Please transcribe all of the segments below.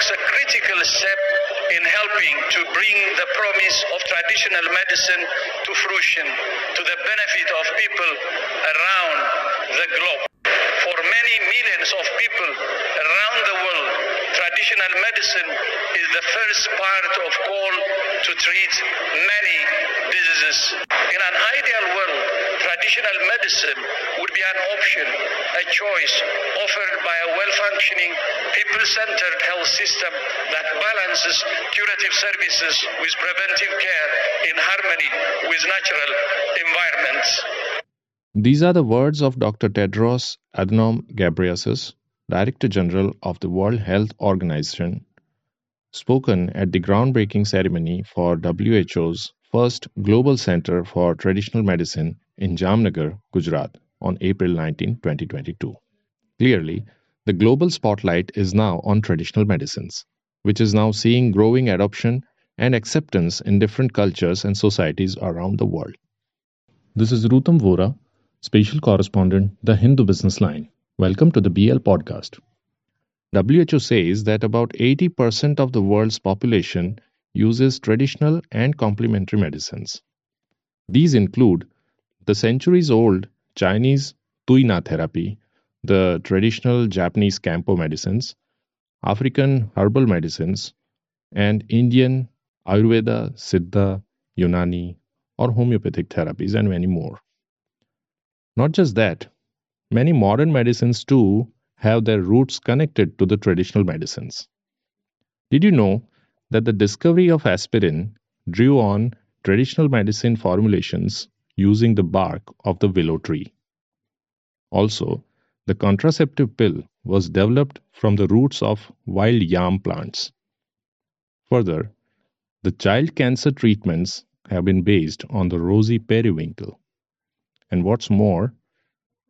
marks a critical step in helping to bring the promise of traditional medicine to fruition to the benefit of people around the globe. For many millions of people around the world, traditional medicine is the first part of call to treat many diseases. In an ideal world, traditional medicine would be an option, a choice offered by a well-functioning, people-centered health system that balances curative services with preventive care in harmony with natural environments. These are the words of Dr. Tedros Adhanom Ghebreyesus, Director General of the World Health Organization, spoken at the groundbreaking ceremony for WHO's first Global Center for Traditional Medicine in Jamnagar, Gujarat on April 19, 2022. Clearly, the global spotlight is now on traditional medicines, which is now seeing growing adoption and acceptance in different cultures and societies around the world. This is Rutam Vora, Special Correspondent, The Hindu Business Line. Welcome to the BL Podcast. WHO says that about 80% of the world's population uses traditional and complementary medicines. These include the centuries old Chinese Tuina therapy, the traditional Japanese Kampo medicines, African herbal medicines, and Indian Ayurveda, Siddha, Unani, or homeopathic therapies, and many more. Not just that, many modern medicines too have their roots connected to the traditional medicines. Did you know that the discovery of aspirin drew on traditional medicine formulations using the bark of the willow tree? Also, the contraceptive pill was developed from the roots of wild yam plants. Further, the child cancer treatments have been based on the rosy periwinkle. And what's more,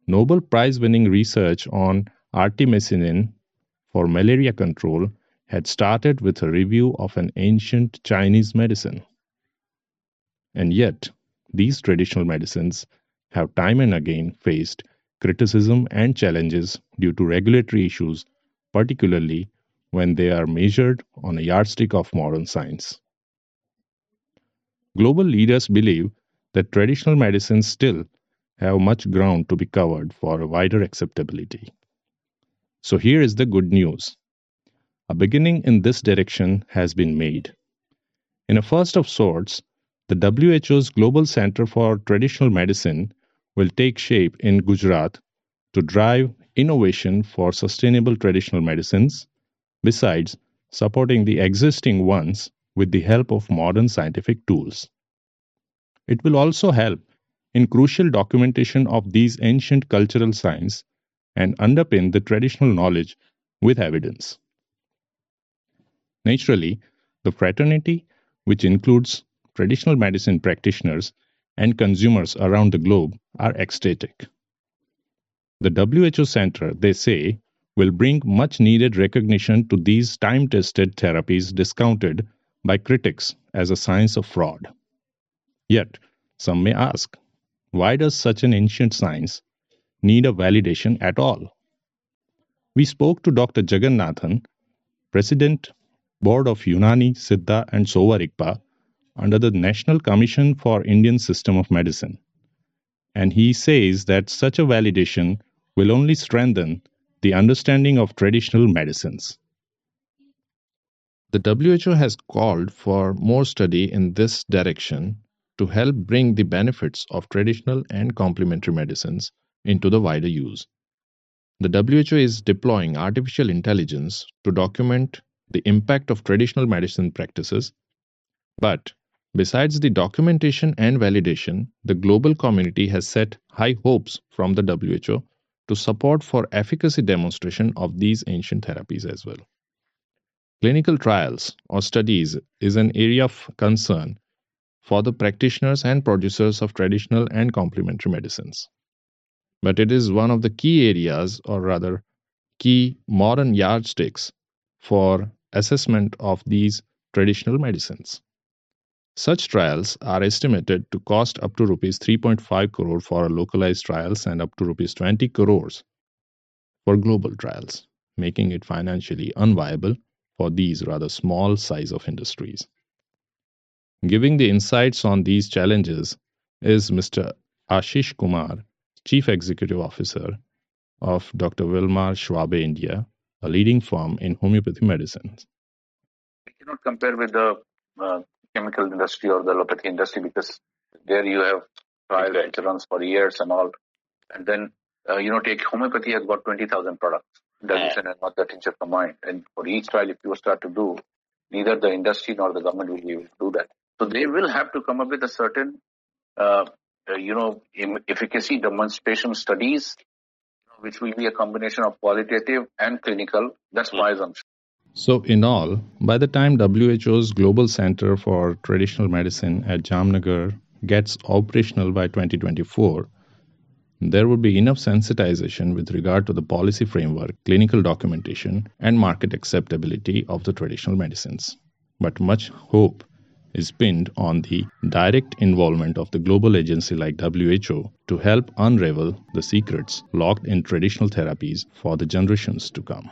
Nobel Prize winning research on artemisinin for malaria control had started with a review of an ancient Chinese medicine. And yet, these traditional medicines have time and again faced criticism and challenges due to regulatory issues, particularly when they are measured on a yardstick of modern science. Global leaders believe that traditional medicines still have much ground to be covered for wider acceptability. So here is the good news. A beginning in this direction has been made. In a first of sorts, the WHO's Global Center for Traditional Medicine will take shape in Gujarat to drive innovation for sustainable traditional medicines, besides supporting the existing ones with the help of modern scientific tools. It will also help in crucial documentation of these ancient cultural signs and underpin the traditional knowledge with evidence. Naturally, the fraternity, which includes traditional medicine practitioners and consumers around the globe, are ecstatic. The WHO Center, they say, will bring much needed recognition to these time tested therapies discounted by critics as a science of fraud. Yet, some may ask why does such an ancient science need a validation at all? We spoke to Dr. Jagannathan, President, Board of Unani, Siddha and Sowa Rigpa under the National Commission for Indian System of Medicine. And he says that such a validation will only strengthen the understanding of traditional medicines. The WHO has called for more study in this direction to help bring the benefits of traditional and complementary medicines into the wider use. The WHO is deploying artificial intelligence to document the impact of traditional medicine practices. But besides the documentation and validation, the global community has set high hopes from the WHO to support for efficacy demonstration of these ancient therapies as well. Clinical trials or studies is an area of concern for the practitioners and producers of traditional and complementary medicines. But it is one of the key areas, or rather, key modern yardsticks for assessment of these traditional medicines. Such trials are estimated to cost up to rupees 3.5 crore for localized trials and up to rupees 20 crores for global trials, making it financially unviable for these rather small size of industries. Giving the insights on these challenges is Mr. Ashish Kumar, Chief Executive Officer of Dr. Willmar Schwabe India, a leading firm in homeopathy medicines. We cannot compare with the uh, chemical industry or the allopathy industry because there you have trials which runs for years and all. And then, uh, you know, take homeopathy has got 20,000 products, dilution yeah. and not the tincture combined. And for each trial, if you start to do, neither the industry nor the government will be able to do that. So they will have to come up with a certain, uh, uh you know, efficacy demonstration studies, which will be a combination of qualitative and clinical. That's my assumption. So, in all, by the time WHO's Global Center for Traditional Medicine at Jamnagar gets operational by 2024, there would be enough sensitization with regard to the policy framework, clinical documentation, and market acceptability of the traditional medicines. But much hope is pinned on the direct involvement of the global agency like WHO to help unravel the secrets locked in traditional therapies for the generations to come.